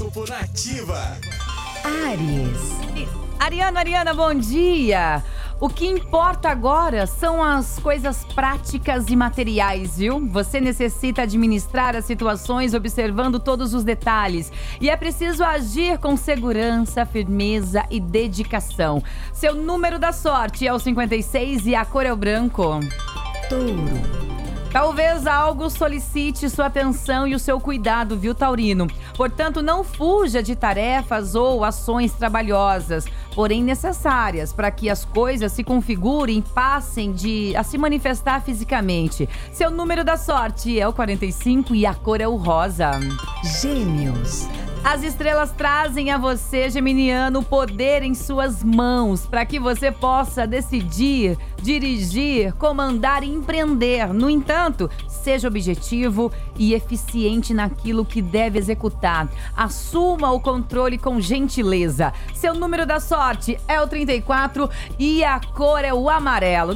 Horóscopo Nativa. Ares. Ariana, Ariana, bom dia. O que importa agora são as coisas práticas e materiais, viu? Você necessita administrar as situações observando todos os detalhes. E é preciso agir com segurança, firmeza e dedicação. Seu número da sorte é o 56 e a cor é o branco. Touro. Talvez algo solicite sua atenção e o seu cuidado, viu, Taurino? Portanto, não fuja de tarefas ou ações trabalhosas, porém necessárias para que as coisas se configurem, passem de a se manifestar fisicamente. Seu número da sorte é o 45 e a cor é o rosa. Gêmeos. As estrelas trazem a você, Geminiano, o poder em suas mãos para que você possa decidir, dirigir, comandar e empreender. No entanto, seja objetivo e eficiente naquilo que deve executar. Assuma o controle com gentileza. Seu número da sorte é o 34 e a cor é o amarelo.